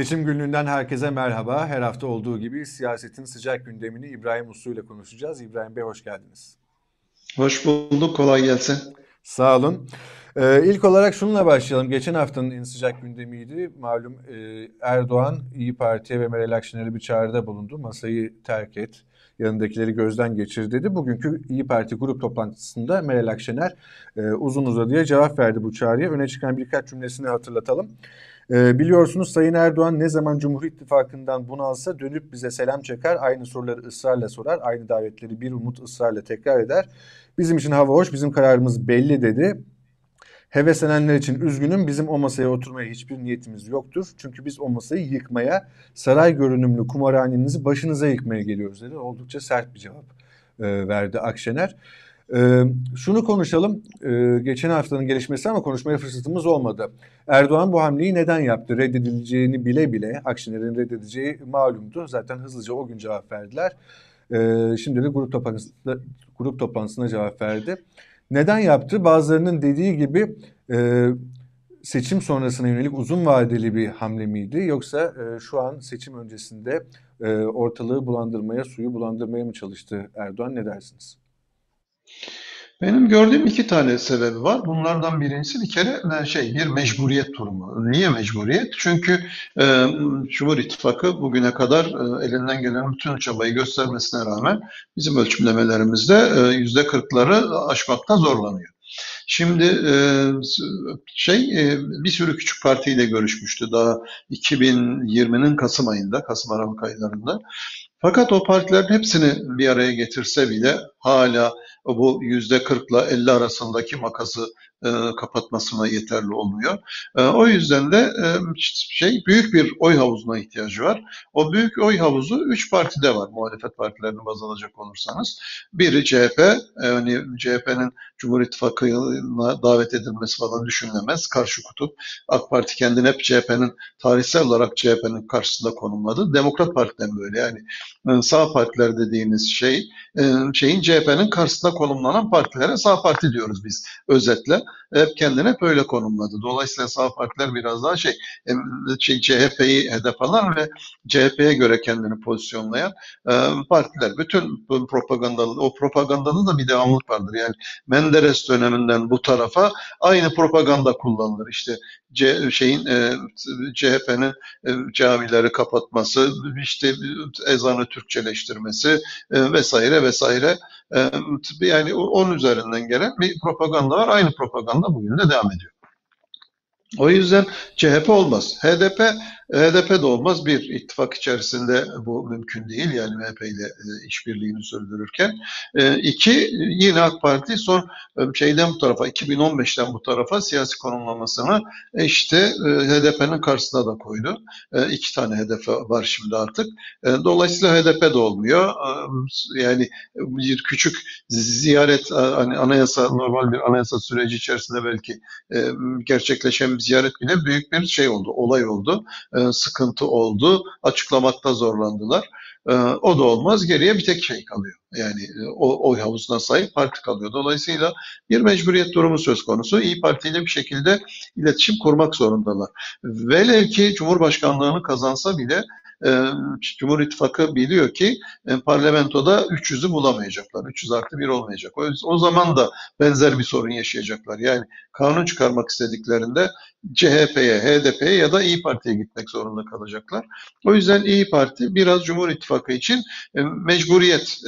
Seçim günlüğünden herkese merhaba. Her hafta olduğu gibi siyasetin sıcak gündemini İbrahim Uslu ile konuşacağız. İbrahim Bey hoş geldiniz. Hoş bulduk, kolay gelsin. Sağ olun. Ee, ilk olarak şununla başlayalım. Geçen haftanın en sıcak gündemiydi. Malum e, Erdoğan İyi Parti'ye ve Meral Akşener'e bir çağrıda bulundu. Masayı terk et, yanındakileri gözden geçir dedi. Bugünkü İyi Parti grup toplantısında Meral Akşener e, uzun uzadıya cevap verdi bu çağrıya. Öne çıkan birkaç cümlesini hatırlatalım. E, biliyorsunuz Sayın Erdoğan ne zaman Cumhur İttifakı'ndan bunalsa dönüp bize selam çeker, aynı soruları ısrarla sorar, aynı davetleri bir umut ısrarla tekrar eder. Bizim için hava hoş, bizim kararımız belli dedi. Heveslenenler için üzgünüm. Bizim o masaya oturmaya hiçbir niyetimiz yoktur. Çünkü biz o masayı yıkmaya, saray görünümlü kumarhanenizi başınıza yıkmaya geliyoruz dedi. Oldukça sert bir cevap e, verdi Akşener. E, şunu konuşalım. E, geçen haftanın gelişmesi ama konuşmaya fırsatımız olmadı. Erdoğan bu hamleyi neden yaptı? Reddedileceğini bile bile Akşener'in reddedeceği malumdu. Zaten hızlıca o gün cevap verdiler. E, şimdi de grup toplantısında, grup toplantısına cevap verdi. Neden yaptı? Bazılarının dediği gibi e, seçim sonrasına yönelik uzun vadeli bir hamle miydi? Yoksa e, şu an seçim öncesinde e, ortalığı bulandırmaya, suyu bulandırmaya mı çalıştı Erdoğan? Ne dersiniz? Benim gördüğüm iki tane sebebi var. Bunlardan birincisi bir kere e, şey bir mecburiyet durumu. Niye mecburiyet? Çünkü e, Cumhur İttifakı bugüne kadar e, elinden gelen bütün çabayı göstermesine rağmen bizim ölçümlemelerimizde e, yüzde kırkları aşmakta zorlanıyor. Şimdi e, şey e, bir sürü küçük partiyle görüşmüştü daha 2020'nin Kasım ayında, Kasım Aralık aylarında. Fakat o partilerin hepsini bir araya getirse bile hala bu yüzde 40 ile 50 arasındaki makası kapatmasına yeterli olmuyor. E, o yüzden de e, şey büyük bir oy havuzuna ihtiyacı var. O büyük oy havuzu üç partide var muhalefet partilerini baz alacak olursanız. Biri CHP, yani CHP'nin Cumhur İttifakı'na davet edilmesi falan düşünülemez. Karşı kutup. AK Parti kendini hep CHP'nin tarihsel olarak CHP'nin karşısında konumladı. Demokrat Parti'den böyle yani sağ partiler dediğiniz şey şeyin CHP'nin karşısında konumlanan partilere sağ parti diyoruz biz özetle hep kendini hep öyle konumladı. Dolayısıyla sağ partiler biraz daha şey, şey CHP'yi hedef alan ve CHP'ye göre kendini pozisyonlayan e, partiler. Bütün propaganda, o propagandanın da bir devamlılık vardır. Yani Menderes döneminden bu tarafa aynı propaganda kullanılır. İşte C, şeyin e, CHP'nin e, camileri kapatması, işte ezanı Türkçeleştirmesi e, vesaire vesaire e, yani onun üzerinden gelen bir propaganda var. Aynı propaganda bugün de devam ediyor. O yüzden CHP olmaz. HDP HDP de olmaz. Bir, ittifak içerisinde bu mümkün değil. Yani MHP ile e, işbirliğini sürdürürken. E, iki, yine AK Parti son e, şeyden bu tarafa, 2015'ten bu tarafa siyasi konumlamasını e, işte e, HDP'nin karşısına da koydu. E, iki tane hedef var şimdi artık. E, dolayısıyla HDP de olmuyor. E, yani bir küçük ziyaret, hani anayasa, normal bir anayasa süreci içerisinde belki e, gerçekleşen bir ziyaret bile büyük bir şey oldu, olay oldu. E, e, sıkıntı oldu. Açıklamakta zorlandılar. E, o da olmaz. Geriye bir tek şey kalıyor. Yani e, o oy havuzuna sahip parti kalıyor. Dolayısıyla bir mecburiyet durumu söz konusu. İyi Parti ile bir şekilde iletişim kurmak zorundalar. Velev ki Cumhurbaşkanlığını kazansa bile e, Cumhur İttifakı biliyor ki parlamentoda 300'ü bulamayacaklar. 300 artı 1 olmayacak. O, o zaman da benzer bir sorun yaşayacaklar. Yani kanun çıkarmak istediklerinde CHP'ye, HDP'ye ya da İyi Parti'ye gitmek zorunda kalacaklar. O yüzden İyi Parti biraz Cumhur İttifakı için mecburiyet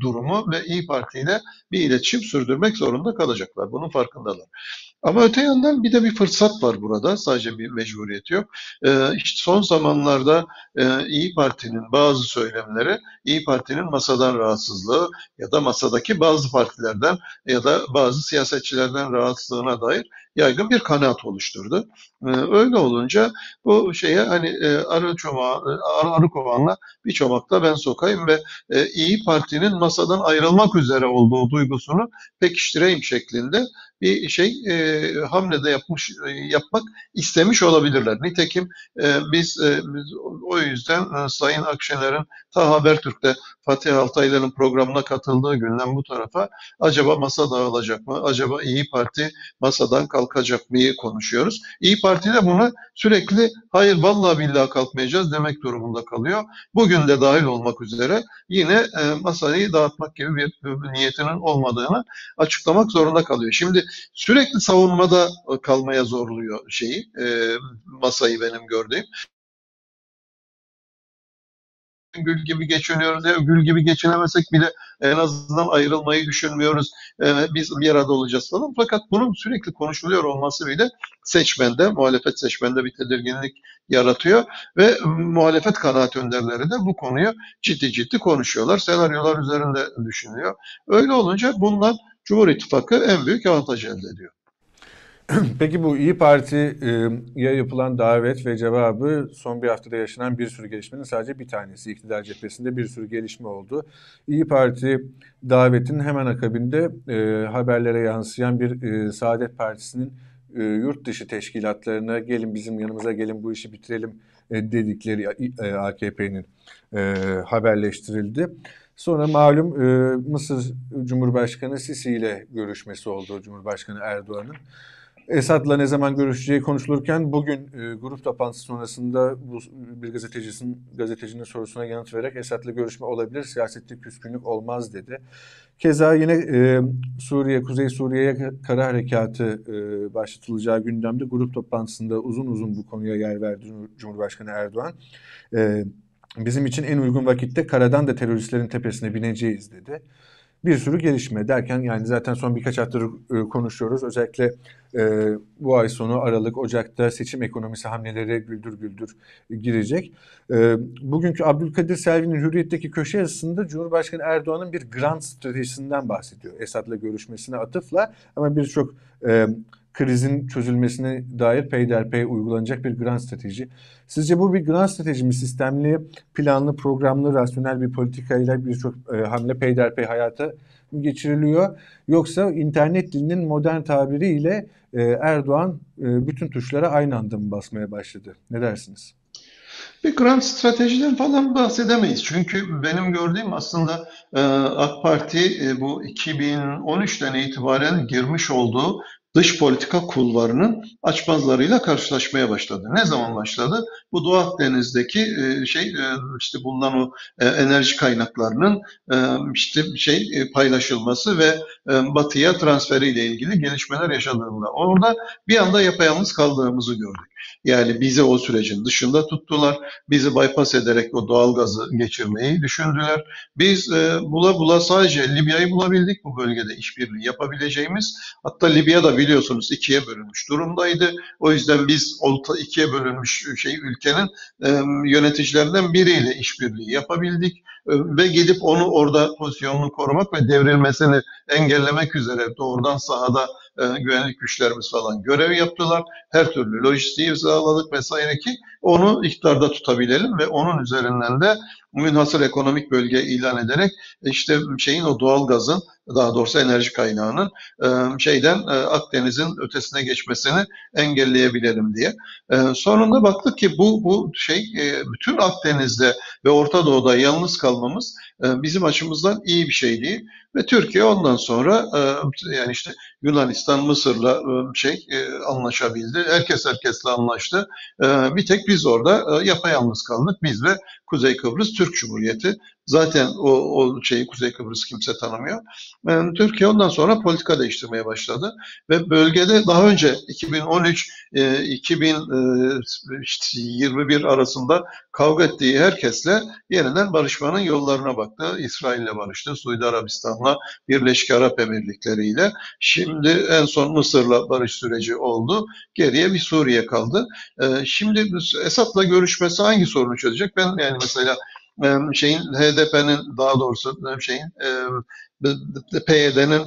durumu ve İyi Parti ile bir iletişim sürdürmek zorunda kalacaklar. Bunun farkındalar. Ama öte yandan bir de bir fırsat var burada. Sadece bir mecburiyet yok. Ee, işte son zamanlarda e, İyi Parti'nin bazı söylemleri, İyi Parti'nin masadan rahatsızlığı ya da masadaki bazı partilerden ya da bazı siyasetçilerden rahatsızlığına dair yaygın bir kanaat oluşturdu. Ee, öyle olunca bu şeye hani e, arı çomağı, arı, arı kovanla bir çomakla ben sokayım ve e, İyi Parti'nin masadan ayrılmak üzere olduğu duygusunu pekiştireyim şeklinde bir şey e, hamlede yapmış e, yapmak istemiş olabilirler. Nitekim e, biz, e, biz o yüzden e, Sayın Akşener'in ta Habertürk'te Fatih Altaylı'nın programına katıldığı günden bu tarafa acaba masa dağılacak mı? Acaba İyi Parti masadan kalkacak mı konuşuyoruz. İyi Parti de buna sürekli hayır vallahi billahi kalkmayacağız demek durumunda kalıyor. Bugün de dahil olmak üzere yine e, masayı dağıtmak gibi bir, bir niyetinin olmadığını açıklamak zorunda kalıyor. Şimdi sürekli savunmada kalmaya zorluyor şeyi, e, masayı benim gördüğüm gül gibi geçiniyoruz. Ya, gül gibi geçinemesek bile en azından ayrılmayı düşünmüyoruz. Ee, biz bir arada olacağız falan. Fakat bunun sürekli konuşuluyor olması bile seçmende, muhalefet seçmende bir tedirginlik yaratıyor ve muhalefet kanaat önderleri de bu konuyu ciddi ciddi konuşuyorlar. Senaryolar üzerinde düşünüyor. Öyle olunca bundan Cumhur İttifakı en büyük avantaj elde ediyor. Peki bu İyi Parti'ye yapılan davet ve cevabı son bir haftada yaşanan bir sürü gelişmenin sadece bir tanesi. İktidar cephesinde bir sürü gelişme oldu. İyi Parti davetin hemen akabinde e, haberlere yansıyan bir e, Saadet Partisi'nin e, yurt dışı teşkilatlarına gelin bizim yanımıza gelin bu işi bitirelim e, dedikleri e, AKP'nin e, haberleştirildi. Sonra malum e, Mısır Cumhurbaşkanı Sisi ile görüşmesi oldu Cumhurbaşkanı Erdoğan'ın. Esad'la ne zaman görüşeceği konuşulurken bugün e, grup toplantısı sonrasında bu bir gazetecisinin gazetecinin sorusuna yanıt vererek Esad'la görüşme olabilir, siyasette küskünlük olmaz dedi. Keza yine e, Suriye, Kuzey Suriye'ye kara harekatı e, başlatılacağı gündemde grup toplantısında uzun uzun bu konuya yer verdi Cumhurbaşkanı Erdoğan. E, bizim için en uygun vakitte karadan da teröristlerin tepesine bineceğiz dedi bir sürü gelişme derken yani zaten son birkaç haftadır e, konuşuyoruz. Özellikle e, bu ay sonu Aralık, Ocak'ta seçim ekonomisi hamleleri güldür güldür girecek. E, bugünkü Abdülkadir Selvi'nin Hürriyet'teki köşe yazısında Cumhurbaşkanı Erdoğan'ın bir grand stratejisinden bahsediyor. Esad'la görüşmesine atıfla ama birçok e, krizin çözülmesine dair peyderpey uygulanacak bir grand strateji. Sizce bu bir grand strateji mi? Sistemli, planlı, programlı, rasyonel bir politikayla birçok e, hamle peyderpey hayata geçiriliyor? Yoksa internet dilinin modern tabiriyle e, Erdoğan e, bütün tuşlara aynı anda mı basmaya başladı? Ne dersiniz? Bir grand stratejiden falan bahsedemeyiz. Çünkü benim gördüğüm aslında e, AK Parti e, bu 2013'ten itibaren girmiş olduğu dış politika kulvarının açmazlarıyla karşılaşmaya başladı. Ne zaman başladı? Bu Doğu Akdeniz'deki e, şey e, işte bulunan o e, enerji kaynaklarının işte şey paylaşılması ve batıya transferiyle ilgili gelişmeler yaşadığında orada bir anda yapayalnız kaldığımızı gördük. Yani bizi o sürecin dışında tuttular. Bizi bypass ederek o doğal gazı geçirmeyi düşündüler. Biz bula bula sadece Libya'yı bulabildik bu bölgede işbirliği yapabileceğimiz. Hatta Libya da biliyorsunuz ikiye bölünmüş durumdaydı. O yüzden biz ikiye bölünmüş şey ülkenin e, yöneticilerinden biriyle işbirliği yapabildik e, ve gidip onu orada pozisyonunu korumak ve devrilmesini engellemek üzere doğrudan sahada e, güvenlik güçlerimiz falan görev yaptılar. Her türlü lojistiği sağladık vesaire ki onu iktidarda tutabilelim ve onun üzerinden de münhasır ekonomik bölge ilan ederek işte şeyin o doğal gazın daha doğrusu enerji kaynağının e, şeyden e, Akdeniz'in ötesine geçmesini engelleyebilelim diye. E, sonunda baktık ki bu bu şey bütün Akdeniz'de ve Orta Doğu'da yalnız kalmamız bizim açımızdan iyi bir şey değil ve Türkiye ondan sonra yani işte Yunanistan, Mısır'la şey anlaşabildi. Herkes herkesle anlaştı. Bir tek biz orada yapayalnız kaldık. Biz ve Kuzey Kıbrıs Türk Cumhuriyeti. Zaten o, o şeyi Kuzey Kıbrıs kimse tanımıyor. Yani Türkiye ondan sonra politika değiştirmeye başladı ve bölgede daha önce 2013 2021 arasında kavga ettiği herkesle yeniden barışmanın yollarına baktı. İsrail'le barıştı, Suudi Arabistan'la, Birleşik Arap Emirlikleri ile. Şimdi en son Mısır'la barış süreci oldu. Geriye bir Suriye kaldı. Şimdi Esad'la görüşmesi hangi sorunu çözecek? Ben yani mesela şeyin HDP'nin daha doğrusu şeyin PYD'nin,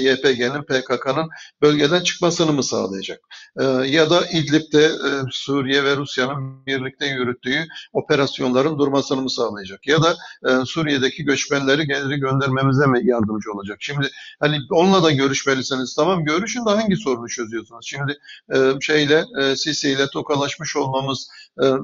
YPG'nin, PKK'nın bölgeden çıkmasını mı sağlayacak? Ee, ya da İdlib'de e, Suriye ve Rusya'nın birlikte yürüttüğü operasyonların durmasını mı sağlayacak? Ya da e, Suriye'deki göçmenleri geri göndermemize mi yardımcı olacak? Şimdi hani onunla da görüşmelisiniz. Tamam görüşün de hangi sorunu çözüyorsunuz? Şimdi e, şeyle Sisi ile tokalaşmış olmamız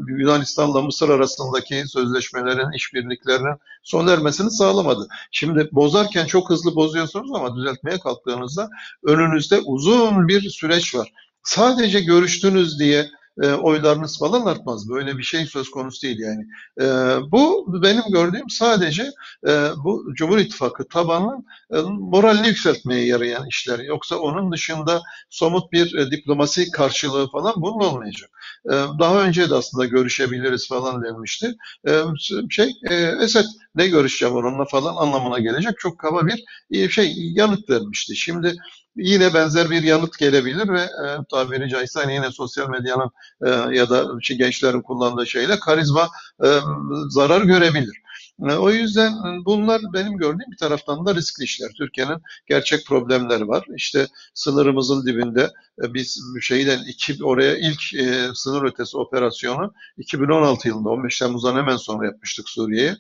Yunanistan'la Mısır arasındaki sözleşmelerin, işbirliklerinin son ermesini sağlamadı. Şimdi bozarken çok hızlı bozuyorsunuz ama düzeltmeye kalktığınızda önünüzde uzun bir süreç var. Sadece görüştünüz diye e, oylarınız falan artmaz. Böyle bir şey söz konusu değil yani. E, bu benim gördüğüm sadece e, bu Cumhur İttifakı tabanının e, moralini yükseltmeye yarayan işler. Yoksa onun dışında somut bir e, diplomasi karşılığı falan bunun olmayacak. E, daha önce de aslında görüşebiliriz falan denmişti. E, şey e, Esed ne görüşeceğim onunla falan anlamına gelecek çok kaba bir e, şey yanıt vermişti. Şimdi yine benzer bir yanıt gelebilir ve e, tabiri caizse hani yine sosyal medyanın e, ya da şey, gençlerin kullandığı şeyle karizma e, zarar görebilir. E, o yüzden bunlar benim gördüğüm bir taraftan da riskli işler. Türkiye'nin gerçek problemleri var. İşte sınırımızın dibinde e, biz şeyden iki, oraya ilk e, sınır ötesi operasyonu 2016 yılında 15 Temmuz'dan hemen sonra yapmıştık Suriye'ye.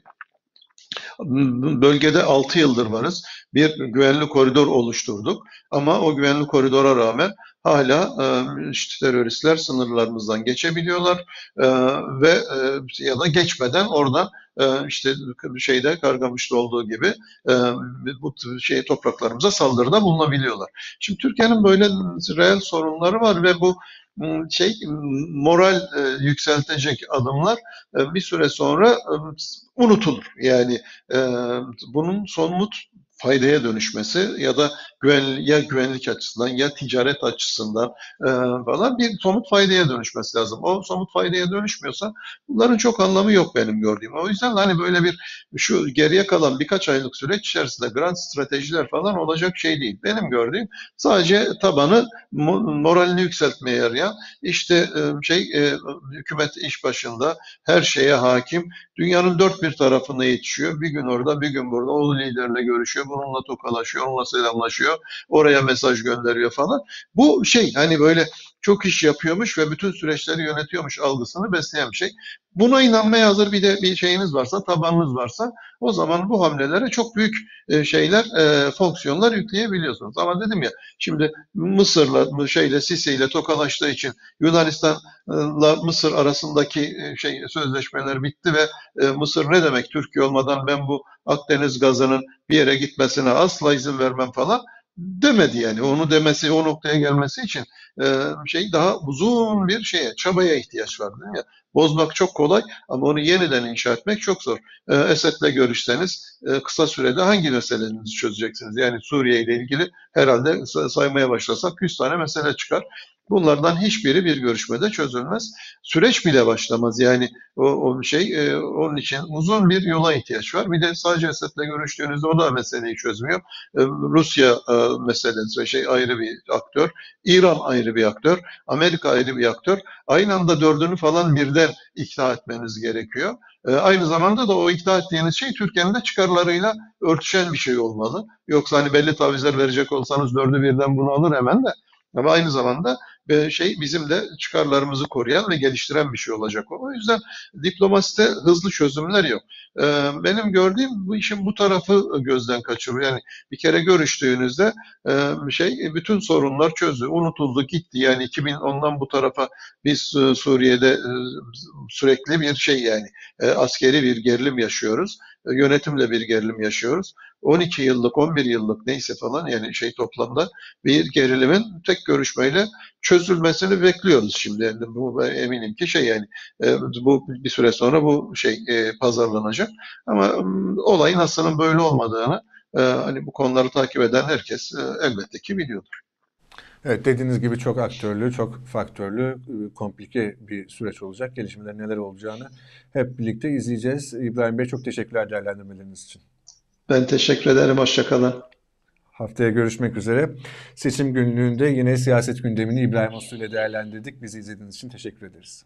Bölgede 6 yıldır varız. Bir güvenli koridor oluşturduk. Ama o güvenli koridora rağmen hala e, işte teröristler sınırlarımızdan geçebiliyorlar e, ve e, ya da geçmeden oradan e, işte şeyde Kargamış'ta olduğu gibi e, bu şey topraklarımıza saldırıda bulunabiliyorlar. Şimdi Türkiye'nin böyle reel sorunları var ve bu şey moral e, yükseltecek adımlar bir süre sonra unutulur. Yani e, bunun somut faydaya dönüşmesi ya da güven, ya güvenlik açısından ya ticaret açısından e, falan bir somut faydaya dönüşmesi lazım. O somut faydaya dönüşmüyorsa bunların çok anlamı yok benim gördüğüm. O yüzden hani böyle bir şu geriye kalan birkaç aylık süreç içerisinde grand stratejiler falan olacak şey değil. Benim gördüğüm sadece tabanı moralini yükseltmeye yarayan işte e, şey e, hükümet iş başında her şeye hakim dünyanın dört bir tarafına yetişiyor. Bir gün orada bir gün burada o liderle görüşüyor bununla tokalaşıyor onunla selamlaşıyor oraya mesaj gönderiyor falan. Bu şey hani böyle çok iş yapıyormuş ve bütün süreçleri yönetiyormuş algısını besleyen bir şey. Buna inanmaya hazır bir de bir şeyiniz varsa, tabanınız varsa o zaman bu hamlelere çok büyük e, şeyler, e, fonksiyonlar yükleyebiliyorsunuz. Ama dedim ya şimdi Mısır'la şeyle Sisi ile tokalaştığı için Yunanistan'la Mısır arasındaki e, şey sözleşmeler bitti ve Mısır ne demek Türkiye olmadan ben bu Akdeniz gazının bir yere gitmesine asla izin vermem falan demedi yani. Onu demesi, o noktaya gelmesi için şey daha uzun bir şeye, çabaya ihtiyaç var değil mi? Bozmak çok kolay ama onu yeniden inşa etmek çok zor. E, Esed'le görüşseniz e, kısa sürede hangi meselenizi çözeceksiniz? Yani Suriye ile ilgili herhalde saymaya başlasak 100 tane mesele çıkar. Bunlardan hiçbiri bir görüşmede çözülmez. Süreç bile başlamaz. Yani o, o şey e, onun için uzun bir yola ihtiyaç var. Bir de sadece Esed'le görüştüğünüzde o da meseleyi çözmüyor. E, Rusya e, meselesi şey ayrı bir aktör. İran ayrı bir aktör. Amerika ayrı bir aktör. Aynı anda dördünü falan birden ikna etmeniz gerekiyor. E, aynı zamanda da o ikna ettiğiniz şey Türkiye'nin de çıkarlarıyla örtüşen bir şey olmalı. Yoksa hani belli tavizler verecek olsanız dördü birden bunu alır hemen de. Ama aynı zamanda şey bizim de çıkarlarımızı koruyan ve geliştiren bir şey olacak. O yüzden diplomaside hızlı çözümler yok. Ee, benim gördüğüm bu işin bu tarafı gözden kaçırıyor. Yani bir kere görüştüğünüzde e, şey bütün sorunlar çözdü, unutuldu, gitti. Yani 2010'dan bu tarafa biz e, Suriye'de e, sürekli bir şey yani askeri bir gerilim yaşıyoruz. Yönetimle bir gerilim yaşıyoruz. 12 yıllık, 11 yıllık neyse falan yani şey toplamda bir gerilimin tek görüşmeyle çözülmesini bekliyoruz şimdi. Yani bu eminim ki şey yani e, bu bir süre sonra bu şey e, pazarlanacak. Ama e, olayın aslında böyle olmadığını e, hani bu konuları takip eden herkes e, elbette ki biliyordur. Evet dediğiniz gibi çok aktörlü, çok faktörlü, komplike bir süreç olacak. Gelişmelerin neler olacağını hep birlikte izleyeceğiz. İbrahim Bey çok teşekkürler değerlendirmeleriniz için. Ben teşekkür ederim. Hoşçakalın. Haftaya görüşmek üzere. Seçim günlüğünde yine siyaset gündemini İbrahim Uslu ile değerlendirdik. Bizi izlediğiniz için teşekkür ederiz.